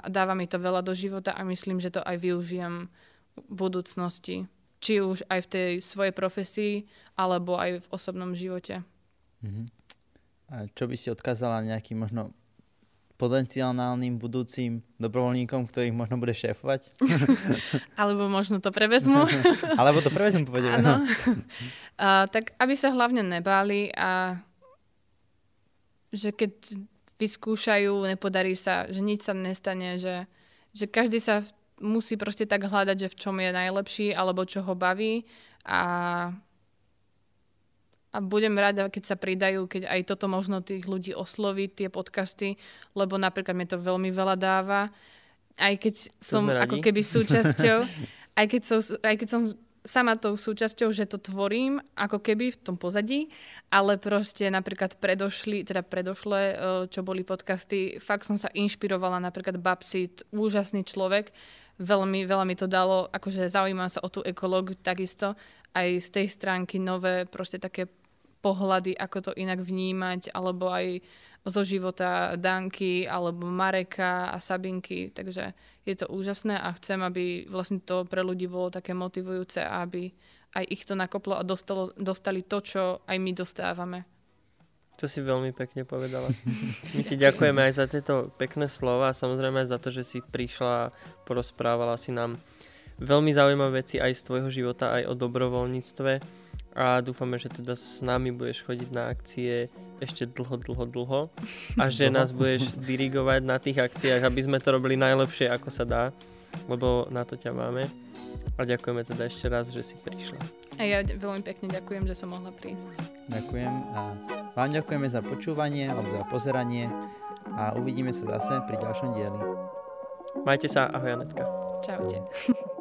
dáva mi to veľa do života a myslím, že to aj využijem v budúcnosti. Či už aj v tej svojej profesii, alebo aj v osobnom živote. Mm-hmm. Čo by si odkázala nejakým možno potenciálnym budúcim dobrovoľníkom, ktorých možno bude šéfovať? Alebo možno to prevezmu. Alebo to prevezmu, povedeme. Áno. Tak aby sa hlavne nebáli a že keď vyskúšajú, nepodarí sa, že nič sa nestane, že, že každý sa musí proste tak hľadať, že v čom je najlepší alebo čo ho baví a a budem rada, keď sa pridajú, keď aj toto možno tých ľudí osloví, tie podcasty, lebo napríklad mi to veľmi veľa dáva. Aj keď som ako keby súčasťou, aj keď, som, aj keď som sama tou súčasťou, že to tvorím, ako keby v tom pozadí, ale proste napríklad predošli, teda predošle, čo boli podcasty, fakt som sa inšpirovala, napríklad Babsit, úžasný človek, veľmi, veľa mi to dalo, akože zaujímam sa o tú ekológiu takisto, aj z tej stránky nové proste také pohľady, ako to inak vnímať, alebo aj zo života Danky, alebo Mareka a Sabinky. Takže je to úžasné a chcem, aby vlastne to pre ľudí bolo také motivujúce aby aj ich to nakoplo a dostalo, dostali to, čo aj my dostávame. To si veľmi pekne povedala. My ti ďakujeme aj za tieto pekné slova a samozrejme aj za to, že si prišla a porozprávala si nám veľmi zaujímavé veci aj z tvojho života, aj o dobrovoľníctve a dúfame, že teda s nami budeš chodiť na akcie ešte dlho, dlho, dlho a že nás budeš dirigovať na tých akciách, aby sme to robili najlepšie, ako sa dá, lebo na to ťa máme. A ďakujeme teda ešte raz, že si prišla. A ja veľmi pekne ďakujem, že som mohla prísť. Ďakujem a vám ďakujeme za počúvanie alebo za pozeranie a uvidíme sa zase pri ďalšom dieli. Majte sa, ahoj Anetka. Čaute.